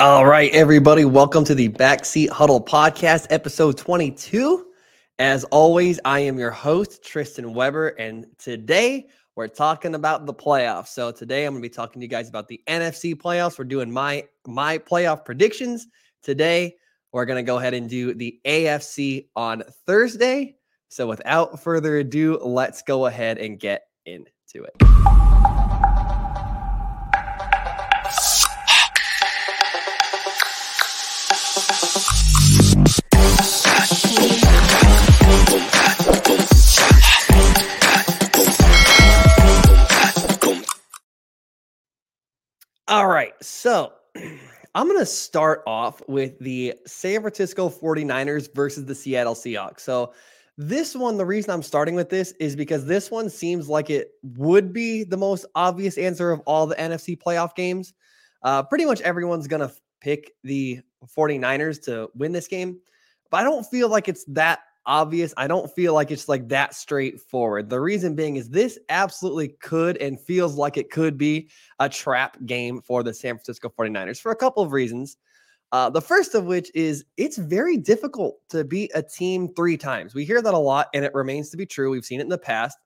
All right, everybody, welcome to the Backseat Huddle Podcast, episode 22. As always, I am your host, Tristan Weber, and today we're talking about the playoffs. So today I'm going to be talking to you guys about the NFC playoffs. We're doing my my playoff predictions. Today, we're going to go ahead and do the AFC on Thursday. So without further ado, let's go ahead and get into it. I'm going to start off with the San Francisco 49ers versus the Seattle Seahawks. So, this one, the reason I'm starting with this is because this one seems like it would be the most obvious answer of all the NFC playoff games. Uh, pretty much everyone's going to pick the 49ers to win this game, but I don't feel like it's that obvious. I don't feel like it's like that straightforward. The reason being is this absolutely could and feels like it could be a trap game for the San Francisco 49ers for a couple of reasons. Uh, the first of which is it's very difficult to beat a team three times. We hear that a lot, and it remains to be true. We've seen it in the past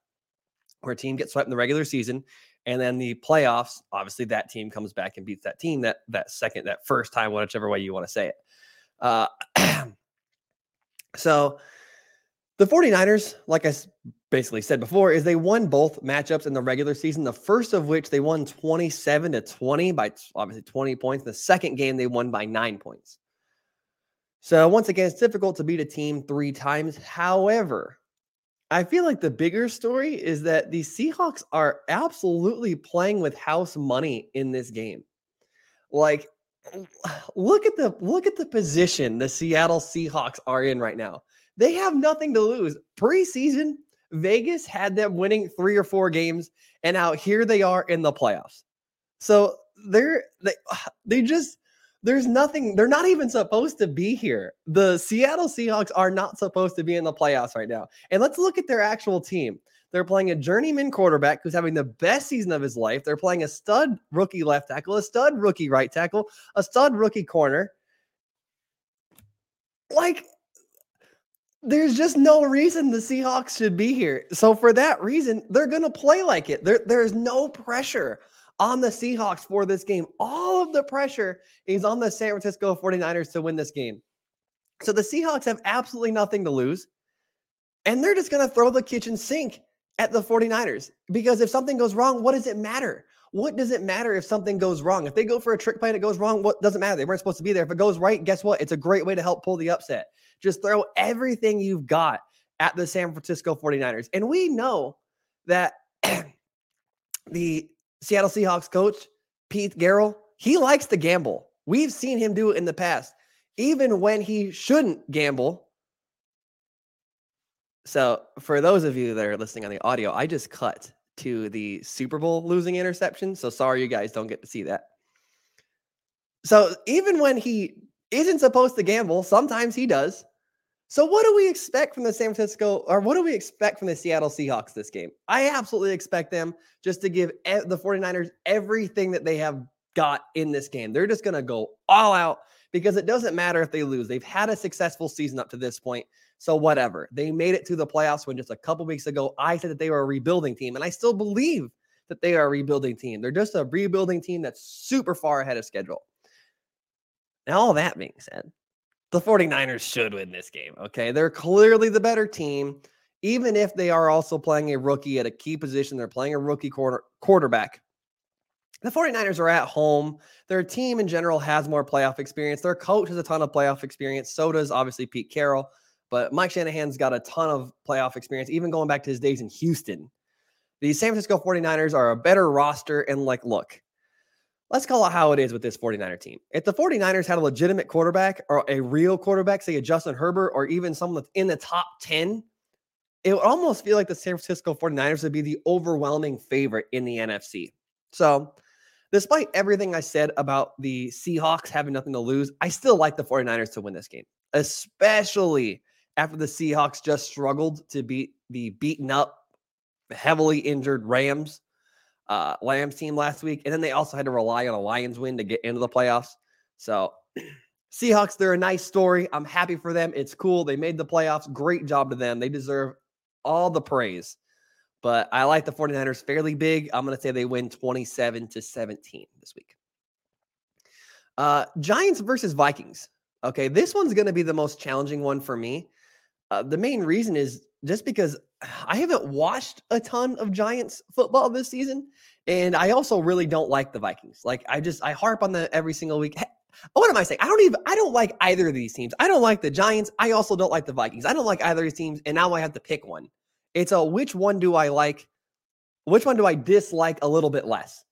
where a team gets swept in the regular season, and then the playoffs. Obviously, that team comes back and beats that team that that second, that first time, whichever way you want to say it. Uh, so the 49ers, like I basically said before, is they won both matchups in the regular season. The first of which they won 27 to 20 by obviously 20 points. The second game they won by nine points. So once again, it's difficult to beat a team three times. However, I feel like the bigger story is that the Seahawks are absolutely playing with house money in this game. Like look at the look at the position the Seattle Seahawks are in right now. They have nothing to lose. Preseason, Vegas had them winning three or four games, and now here they are in the playoffs. So they're they they just there's nothing. They're not even supposed to be here. The Seattle Seahawks are not supposed to be in the playoffs right now. And let's look at their actual team. They're playing a journeyman quarterback who's having the best season of his life. They're playing a stud rookie left tackle, a stud rookie right tackle, a stud rookie corner. Like there's just no reason the Seahawks should be here. So for that reason, they're going to play like it. There, there's no pressure on the Seahawks for this game. All of the pressure is on the San Francisco 49ers to win this game. So the Seahawks have absolutely nothing to lose. And they're just going to throw the kitchen sink at the 49ers because if something goes wrong, what does it matter? What does it matter if something goes wrong? If they go for a trick play and it goes wrong, what doesn't matter? They weren't supposed to be there. If it goes right, guess what? It's a great way to help pull the upset. Just throw everything you've got at the San Francisco 49ers. And we know that the Seattle Seahawks coach, Pete Carroll, he likes to gamble. We've seen him do it in the past, even when he shouldn't gamble. So, for those of you that are listening on the audio, I just cut to the Super Bowl losing interception. So, sorry you guys don't get to see that. So, even when he isn't supposed to gamble, sometimes he does. So, what do we expect from the San Francisco, or what do we expect from the Seattle Seahawks this game? I absolutely expect them just to give the 49ers everything that they have got in this game. They're just going to go all out because it doesn't matter if they lose. They've had a successful season up to this point. So, whatever. They made it to the playoffs when just a couple weeks ago I said that they were a rebuilding team. And I still believe that they are a rebuilding team. They're just a rebuilding team that's super far ahead of schedule. Now, all that being said, the 49ers should win this game. Okay. They're clearly the better team, even if they are also playing a rookie at a key position. They're playing a rookie quarter, quarterback. The 49ers are at home. Their team in general has more playoff experience. Their coach has a ton of playoff experience. So does obviously Pete Carroll. But Mike Shanahan's got a ton of playoff experience, even going back to his days in Houston. The San Francisco 49ers are a better roster. And like, look, let's call it how it is with this 49er team. If the 49ers had a legitimate quarterback or a real quarterback, say a Justin Herbert or even someone that's in the top 10, it would almost feel like the San Francisco 49ers would be the overwhelming favorite in the NFC. So, despite everything I said about the Seahawks having nothing to lose, I still like the 49ers to win this game, especially after the Seahawks just struggled to beat the beaten up, heavily injured Rams uh, Lambs team last week, and then they also had to rely on a Lions win to get into the playoffs. So, Seahawks, they're a nice story. I'm happy for them. It's cool. They made the playoffs. Great job to them. They deserve all the praise. But I like the 49ers fairly big. I'm going to say they win 27 to 17 this week. Uh, Giants versus Vikings. Okay, this one's going to be the most challenging one for me. Uh, the main reason is just because I haven't watched a ton of Giants football this season, and I also really don't like the Vikings. Like I just I harp on that every single week. What am I saying? I don't even I don't like either of these teams. I don't like the Giants. I also don't like the Vikings. I don't like either of these teams, and now I have to pick one. It's a which one do I like? Which one do I dislike a little bit less?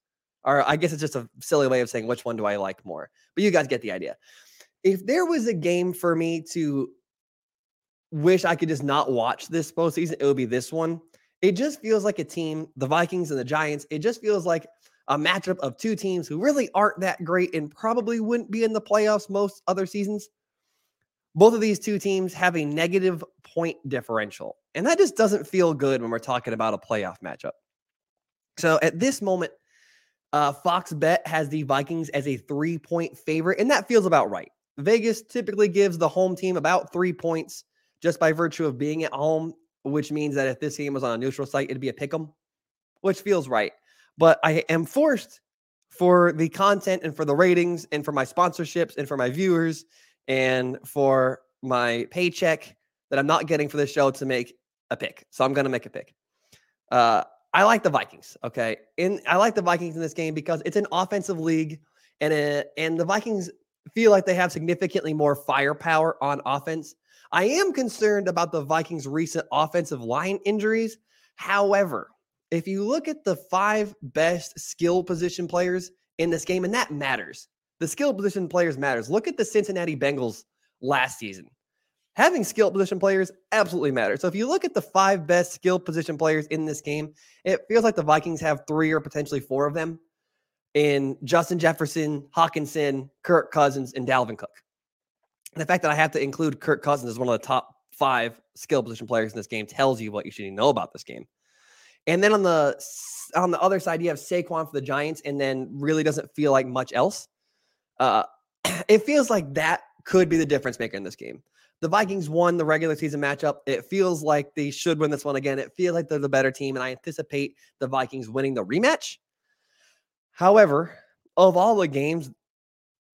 Or I guess it's just a silly way of saying which one do I like more. But you guys get the idea. If there was a game for me to wish I could just not watch this postseason, it would be this one. It just feels like a team, the Vikings and the Giants. It just feels like a matchup of two teams who really aren't that great and probably wouldn't be in the playoffs most other seasons. Both of these two teams have a negative point differential. And that just doesn't feel good when we're talking about a playoff matchup. So at this moment, uh, Fox Bet has the Vikings as a three point favorite, and that feels about right. Vegas typically gives the home team about three points just by virtue of being at home, which means that if this game was on a neutral site, it'd be a pick 'em, which feels right. But I am forced for the content and for the ratings and for my sponsorships and for my viewers and for my paycheck that I'm not getting for this show to make a pick. So I'm going to make a pick. Uh, I like the Vikings. Okay, and I like the Vikings in this game because it's an offensive league, and it, and the Vikings feel like they have significantly more firepower on offense. I am concerned about the Vikings' recent offensive line injuries. However, if you look at the five best skill position players in this game, and that matters, the skill position players matters. Look at the Cincinnati Bengals last season having skill position players absolutely matters. So if you look at the five best skill position players in this game, it feels like the Vikings have three or potentially four of them in Justin Jefferson, Hockenson, Kirk Cousins, and Dalvin Cook. The fact that I have to include Kirk Cousins as one of the top five skill position players in this game tells you what you should know about this game. And then on the on the other side, you have Saquon for the Giants, and then really doesn't feel like much else. Uh, it feels like that could be the difference maker in this game. The Vikings won the regular season matchup. It feels like they should win this one again. It feels like they're the better team, and I anticipate the Vikings winning the rematch. However, of all the games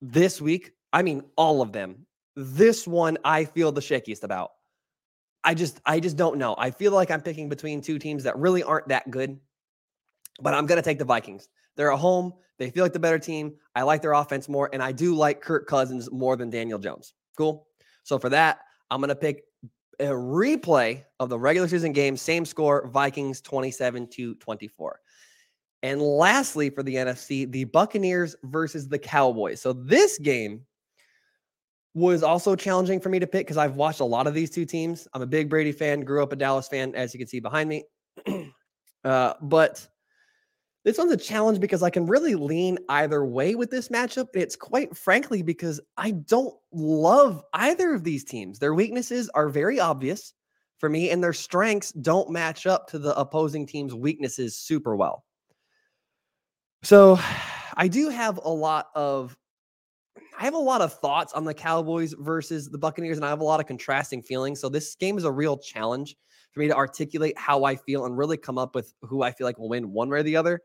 this week, I mean all of them, this one I feel the shakiest about. I just I just don't know. I feel like I'm picking between two teams that really aren't that good. But I'm going to take the Vikings. They're at home. They feel like the better team. I like their offense more and I do like Kirk Cousins more than Daniel Jones. Cool? So for that, I'm going to pick a replay of the regular season game, same score, Vikings 27 to 24. And lastly, for the NFC, the Buccaneers versus the Cowboys. So this game was also challenging for me to pick because I've watched a lot of these two teams. I'm a big Brady fan, grew up a Dallas fan, as you can see behind me. uh, but this one's a challenge because I can really lean either way with this matchup. It's quite frankly because I don't love either of these teams. Their weaknesses are very obvious for me, and their strengths don't match up to the opposing team's weaknesses super well. So I do have a lot of I have a lot of thoughts on the Cowboys versus the Buccaneers, and I have a lot of contrasting feelings. So this game is a real challenge for me to articulate how I feel and really come up with who I feel like will win one way or the other.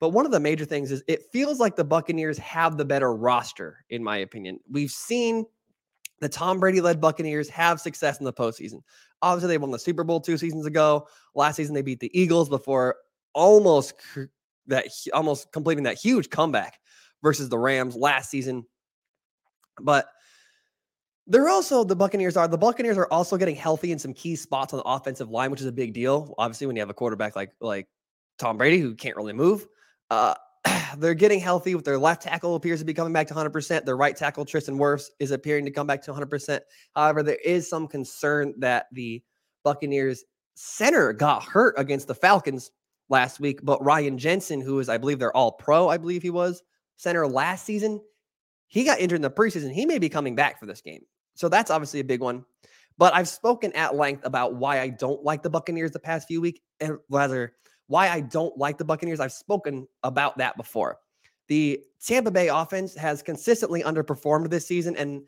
But one of the major things is it feels like the Buccaneers have the better roster, in my opinion. We've seen the Tom Brady led Buccaneers have success in the postseason. Obviously, they won the Super Bowl two seasons ago. Last season, they beat the Eagles before almost that almost completing that huge comeback versus the Rams last season. But they're also the Buccaneers are the Buccaneers are also getting healthy in some key spots on the offensive line, which is a big deal. Obviously, when you have a quarterback like like Tom Brady who can't really move, uh, they're getting healthy with their left tackle appears to be coming back to 100%. Their right tackle, Tristan Wirfs, is appearing to come back to 100%. However, there is some concern that the Buccaneers center got hurt against the Falcons last week, but Ryan Jensen, who is, I believe, they're all pro, I believe he was center last season, he got injured in the preseason. He may be coming back for this game. So that's obviously a big one. But I've spoken at length about why I don't like the Buccaneers the past few weeks, and rather why I don't like the Buccaneers. I've spoken about that before. The Tampa Bay offense has consistently underperformed this season. And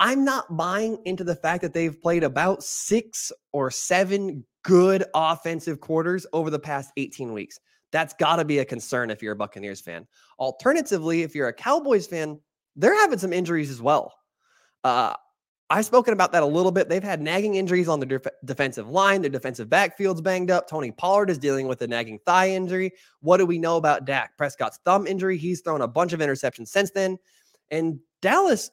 I'm not buying into the fact that they've played about six or seven good offensive quarters over the past 18 weeks. That's got to be a concern if you're a Buccaneers fan. Alternatively, if you're a Cowboys fan, they're having some injuries as well. Uh, I've spoken about that a little bit. They've had nagging injuries on the def- defensive line. Their defensive backfield's banged up. Tony Pollard is dealing with a nagging thigh injury. What do we know about Dak Prescott's thumb injury? He's thrown a bunch of interceptions since then. And Dallas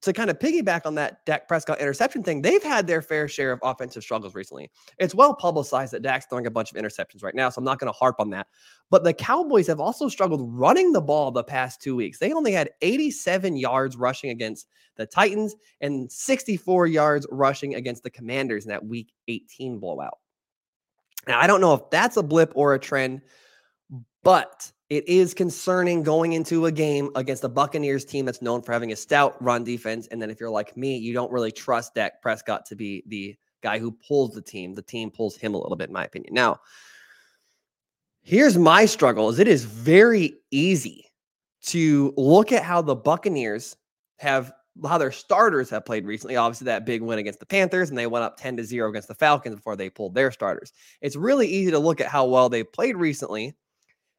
to kind of piggyback on that Dak Prescott interception thing, they've had their fair share of offensive struggles recently. It's well publicized that Dak's throwing a bunch of interceptions right now, so I'm not going to harp on that. But the Cowboys have also struggled running the ball the past two weeks. They only had 87 yards rushing against the Titans and 64 yards rushing against the Commanders in that week 18 blowout. Now, I don't know if that's a blip or a trend, but it is concerning going into a game against a Buccaneers team that's known for having a stout run defense. And then if you're like me, you don't really trust Dak Prescott to be the guy who pulls the team. The team pulls him a little bit, in my opinion. Now, here's my struggle is it is very easy to look at how the Buccaneers have how their starters have played recently. Obviously, that big win against the Panthers, and they went up 10 to 0 against the Falcons before they pulled their starters. It's really easy to look at how well they played recently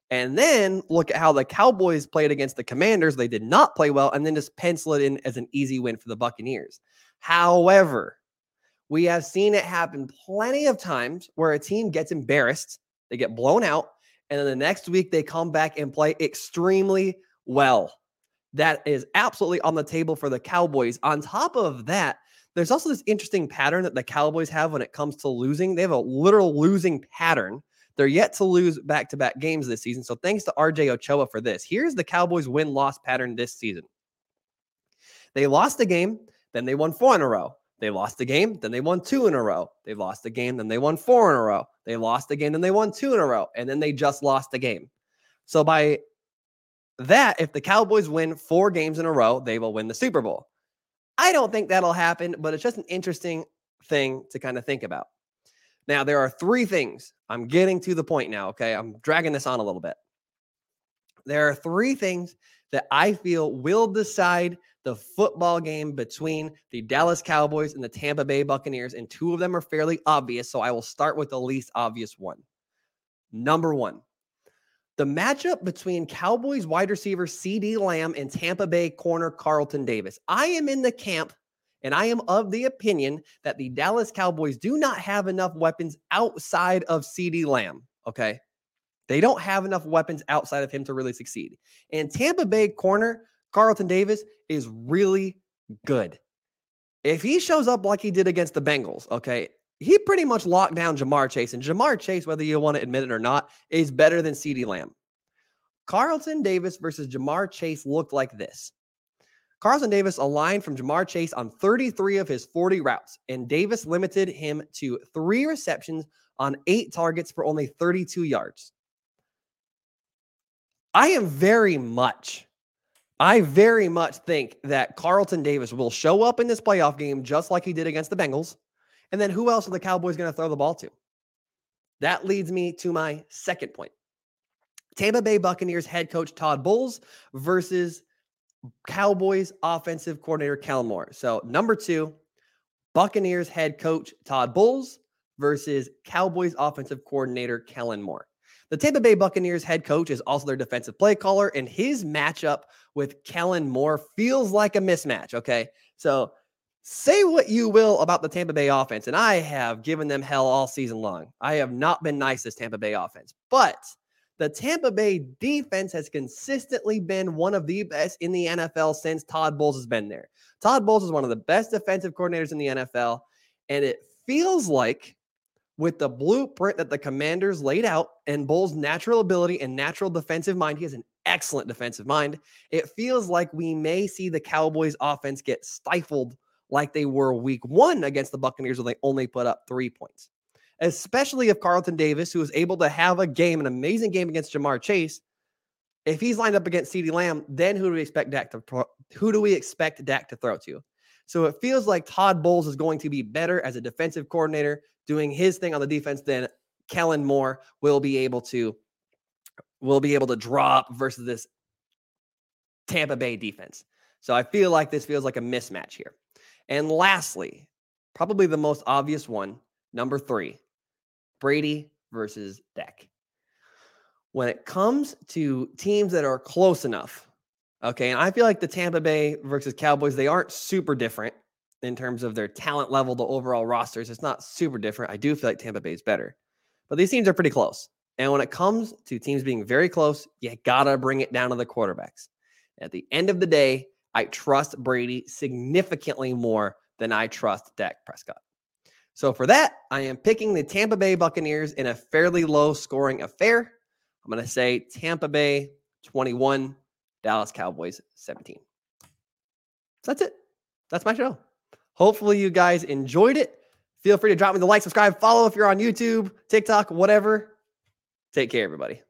and then look at how the Cowboys played against the Commanders. They did not play well, and then just pencil it in as an easy win for the Buccaneers. However, we have seen it happen plenty of times where a team gets embarrassed, they get blown out, and then the next week they come back and play extremely well. That is absolutely on the table for the Cowboys. On top of that, there's also this interesting pattern that the Cowboys have when it comes to losing. They have a literal losing pattern they're yet to lose back to back games this season. So thanks to RJ Ochoa for this. Here's the Cowboys win loss pattern this season they lost a game, then they won four in a row. They lost a game, then they won two in a row. They lost a game, then they won four in a row. They lost a game, then they won two in a row. And then they just lost a game. So by that, if the Cowboys win four games in a row, they will win the Super Bowl. I don't think that'll happen, but it's just an interesting thing to kind of think about. Now, there are three things. I'm getting to the point now. Okay. I'm dragging this on a little bit. There are three things that I feel will decide the football game between the Dallas Cowboys and the Tampa Bay Buccaneers. And two of them are fairly obvious. So I will start with the least obvious one. Number one, the matchup between Cowboys wide receiver CeeDee Lamb and Tampa Bay corner Carlton Davis. I am in the camp and I am of the opinion that the Dallas Cowboys do not have enough weapons outside of CeeDee Lamb. Okay. They don't have enough weapons outside of him to really succeed. And Tampa Bay corner, Carlton Davis, is really good. If he shows up like he did against the Bengals, okay, he pretty much locked down Ja'Marr Chase. And Ja'Marr Chase, whether you want to admit it or not, is better than CeeDee Lamb. Carlton Davis versus Ja'Marr Chase looked like this. Carlton Davis aligned from Ja'Marr Chase on 33 of his 40 routes, and Davis limited him to three receptions on eight targets for only 32 yards. I am very much, I very much think that Carlton Davis will show up in this playoff game just like he did against the Bengals. And then who else are the Cowboys going to throw the ball to? That leads me to my second point. Tampa Bay Buccaneers head coach Todd Bowles versus Cowboys offensive coordinator Kellen Moore. So, number two, Buccaneers head coach Todd Bowles versus Cowboys offensive coordinator Kellen Moore. The Tampa Bay Buccaneers head coach is also their defensive play caller, and his matchup with Kellen Moore feels like a mismatch. Okay. So, say what you will about the Tampa Bay offense, and I have given them hell all season long. I have not been nice as Tampa Bay offense, but the Tampa Bay defense has consistently been one of the best in the NFL since Todd Bowles has been there. Todd Bowles is one of the best defensive coordinators in the NFL. And it feels like with the blueprint that the commanders laid out and Bowles' natural ability and natural defensive mind, he has an excellent defensive mind. It feels like we may see the Cowboys offense get stifled like they were week one against the Buccaneers, where they only put up three points especially if Carlton Davis, who was able to have a game, an amazing game against Ja'Marr Chase, if he's lined up against CeeDee Lamb, then who do we expect Dak to who do we expect Dak to throw to? So it feels like Todd Bowles is going to be better as a defensive coordinator, doing his thing on the defense than Kellen Moore will be able to will be able to drop versus this Tampa Bay defense. So I feel like this feels like a mismatch here. And lastly, probably the most obvious one, number three, Brady versus Dak. When it comes to teams that are close enough, okay, and I feel like the Tampa Bay versus Cowboys, they aren't super different in terms of their talent level, the overall rosters. It's not super different. I do feel like Tampa Bay is better, but these teams are pretty close. And when it comes to teams being very close, you gotta bring it down to the quarterbacks. At the end of the day, I trust Brady significantly more than I trust Dak Prescott. So for that, I am picking the Tampa Bay Buccaneers in a fairly low scoring affair. I'm going to say Tampa Bay 21, Dallas Cowboys 17. So that's it. That's my show. Hopefully, you guys enjoyed it. Feel free to drop me the like, subscribe, follow if you're on YouTube, TikTok, whatever. Take care, everybody.